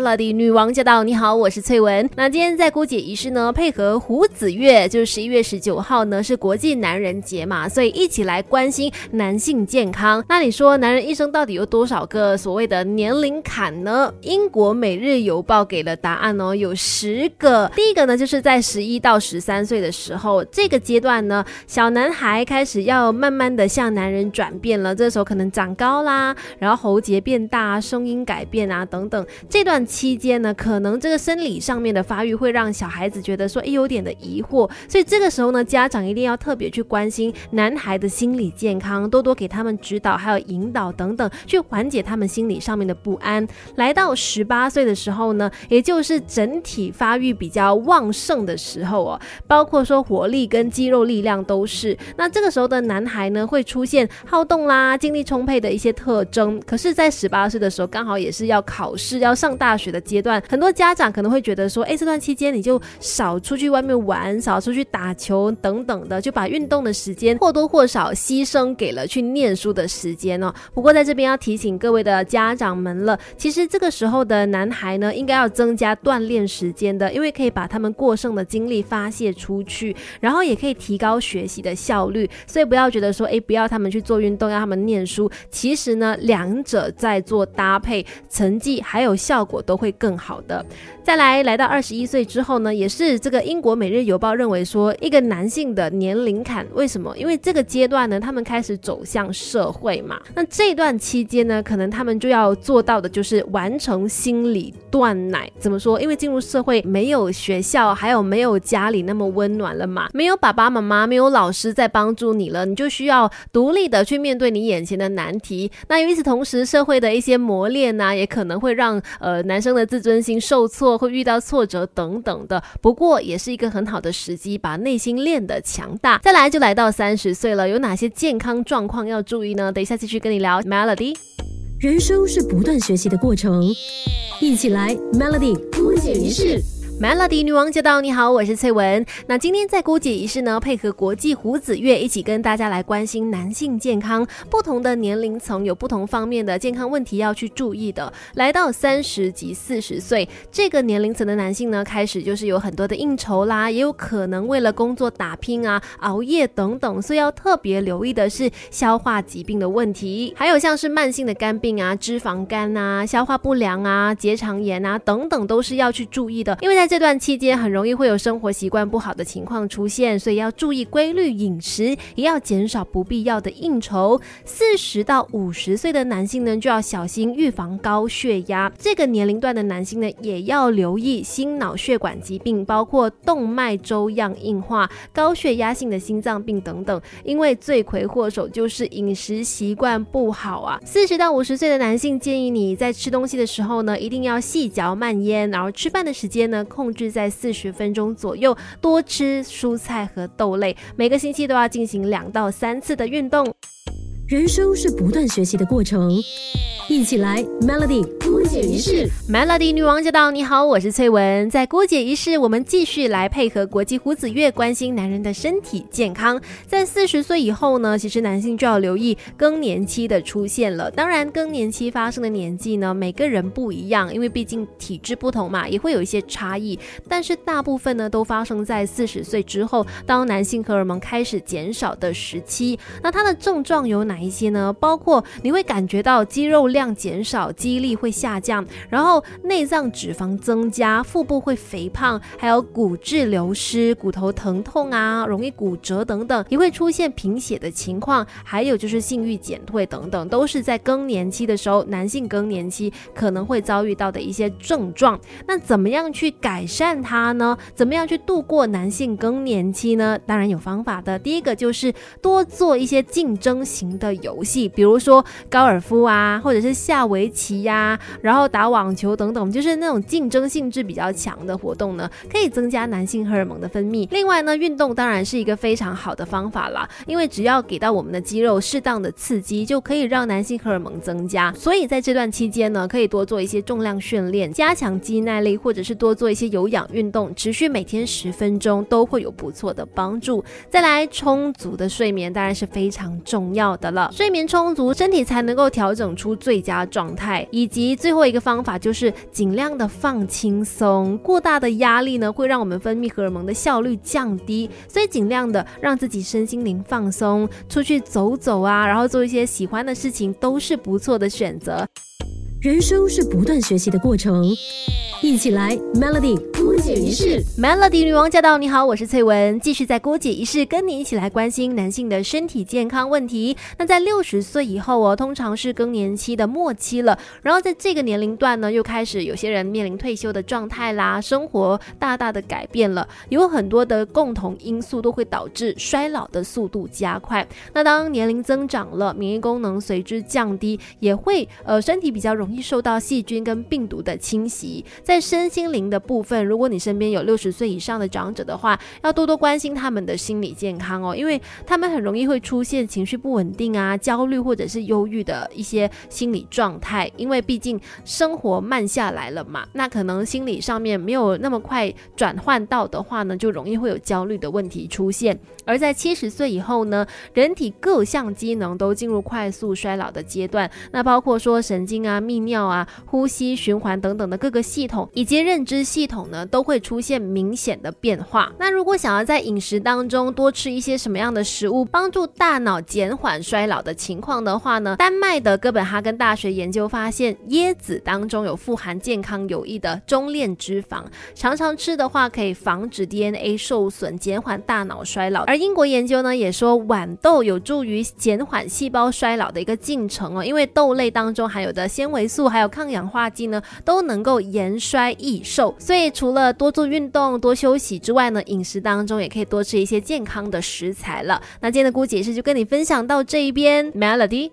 Melody 女王驾到！你好，我是翠文。那今天在姑姐仪式呢，配合胡子月，就是十一月十九号呢，是国际男人节嘛，所以一起来关心男性健康。那你说，男人一生到底有多少个所谓的年龄坎呢？英国每日邮报给了答案哦，有十个。第一个呢，就是在十一到十三岁的时候，这个阶段呢，小男孩开始要慢慢的向男人转变了，这时候可能长高啦，然后喉结变大，声音改变啊等等。这段期间呢，可能这个生理上面的发育会让小孩子觉得说，哎，有点的疑惑，所以这个时候呢，家长一定要特别去关心男孩的心理健康，多多给他们指导，还有引导等等，去缓解他们心理上面的不安。来到十八岁的时候呢，也就是整体发育比较旺盛的时候哦，包括说活力跟肌肉力量都是。那这个时候的男孩呢，会出现好动啦、精力充沛的一些特征。可是，在十八岁的时候，刚好也是要考试。要上大学的阶段，很多家长可能会觉得说，哎，这段期间你就少出去外面玩，少出去打球等等的，就把运动的时间或多或少牺牲给了去念书的时间哦。不过在这边要提醒各位的家长们了，其实这个时候的男孩呢，应该要增加锻炼时间的，因为可以把他们过剩的精力发泄出去，然后也可以提高学习的效率。所以不要觉得说，哎，不要他们去做运动，要他们念书。其实呢，两者在做搭配，成绩还。有效果都会更好的。再来，来到二十一岁之后呢，也是这个英国《每日邮报》认为说一个男性的年龄坎。为什么？因为这个阶段呢，他们开始走向社会嘛。那这段期间呢，可能他们就要做到的就是完成心理断奶。怎么说？因为进入社会没有学校，还有没有家里那么温暖了嘛，没有爸爸妈妈，没有老师在帮助你了，你就需要独立的去面对你眼前的难题。那与此同时，社会的一些磨练呢，也可能会让呃，男生的自尊心受挫，会遇到挫折等等的。不过，也是一个很好的时机，把内心练得强大。再来就来到三十岁了，有哪些健康状况要注意呢？等一下继续跟你聊。Melody，人生是不断学习的过程，一起来 Melody 不解一世。Melody 女王驾到！你好，我是翠文。那今天在姑姐仪式呢，配合国际胡子月，一起跟大家来关心男性健康。不同的年龄层有不同方面的健康问题要去注意的。来到三十及四十岁这个年龄层的男性呢，开始就是有很多的应酬啦，也有可能为了工作打拼啊、熬夜等等，所以要特别留意的是消化疾病的问题，还有像是慢性的肝病啊、脂肪肝啊、消化不良啊、结肠炎啊等等，都是要去注意的，因为在这段期间很容易会有生活习惯不好的情况出现，所以要注意规律饮食，也要减少不必要的应酬。四十到五十岁的男性呢，就要小心预防高血压。这个年龄段的男性呢，也要留意心脑血管疾病，包括动脉粥样硬化、高血压性的心脏病等等。因为罪魁祸首就是饮食习惯不好啊。四十到五十岁的男性建议你在吃东西的时候呢，一定要细嚼慢咽，然后吃饭的时间呢。制在四十分钟左右，多吃蔬菜和豆类，每个星期都要进行两到三次的运动。人生是不断学习的过程。一起来，Melody 姑姐仪式，Melody 女王驾到！你好，我是翠文。在姑姐仪式，我们继续来配合国际胡子月，关心男人的身体健康。在四十岁以后呢，其实男性就要留意更年期的出现了。当然，更年期发生的年纪呢，每个人不一样，因为毕竟体质不同嘛，也会有一些差异。但是大部分呢，都发生在四十岁之后，当男性荷尔蒙开始减少的时期。那它的症状有哪一些呢？包括你会感觉到肌肉量。量减少，肌力会下降，然后内脏脂肪增加，腹部会肥胖，还有骨质流失、骨头疼痛啊，容易骨折等等，也会出现贫血的情况，还有就是性欲减退等等，都是在更年期的时候，男性更年期可能会遭遇到的一些症状。那怎么样去改善它呢？怎么样去度过男性更年期呢？当然有方法的。第一个就是多做一些竞争型的游戏，比如说高尔夫啊，或者是。下围棋呀，然后打网球等等，就是那种竞争性质比较强的活动呢，可以增加男性荷尔蒙的分泌。另外呢，运动当然是一个非常好的方法啦，因为只要给到我们的肌肉适当的刺激，就可以让男性荷尔蒙增加。所以在这段期间呢，可以多做一些重量训练，加强肌耐力，或者是多做一些有氧运动，持续每天十分钟都会有不错的帮助。再来，充足的睡眠当然是非常重要的了。了。睡眠充足，身体才能够调整出最佳状态。以及最后一个方法就是尽量的放轻松。过大的压力呢，会让我们分泌荷尔蒙的效率降低，所以尽量的让自己身心灵放松，出去走走啊，然后做一些喜欢的事情，都是不错的选择。人生是不断学习的过程，一起来 Melody 姑姐仪式，Melody 女王驾到！你好，我是翠文，继续在郭姐仪式跟你一起来关心男性的身体健康问题。那在六十岁以后哦，通常是更年期的末期了，然后在这个年龄段呢，又开始有些人面临退休的状态啦，生活大大的改变了，有很多的共同因素都会导致衰老的速度加快。那当年龄增长了，免疫功能随之降低，也会呃身体比较容。易受到细菌跟病毒的侵袭，在身心灵的部分，如果你身边有六十岁以上的长者的话，要多多关心他们的心理健康哦，因为他们很容易会出现情绪不稳定啊、焦虑或者是忧郁的一些心理状态，因为毕竟生活慢下来了嘛，那可能心理上面没有那么快转换到的话呢，就容易会有焦虑的问题出现。而在七十岁以后呢，人体各项机能都进入快速衰老的阶段，那包括说神经啊、尿啊、呼吸、循环等等的各个系统，以及认知系统呢，都会出现明显的变化。那如果想要在饮食当中多吃一些什么样的食物，帮助大脑减缓衰老的情况的话呢？丹麦的哥本哈根大学研究发现，椰子当中有富含健康有益的中链脂肪，常常吃的话可以防止 DNA 受损，减缓大脑衰老。而英国研究呢也说，豌豆有助于减缓细胞衰老的一个进程哦，因为豆类当中含有的纤维素还有抗氧化剂呢，都能够延衰益寿。所以除了多做运动、多休息之外呢，饮食当中也可以多吃一些健康的食材了。那今天的姑姐是就跟你分享到这一边，Melody。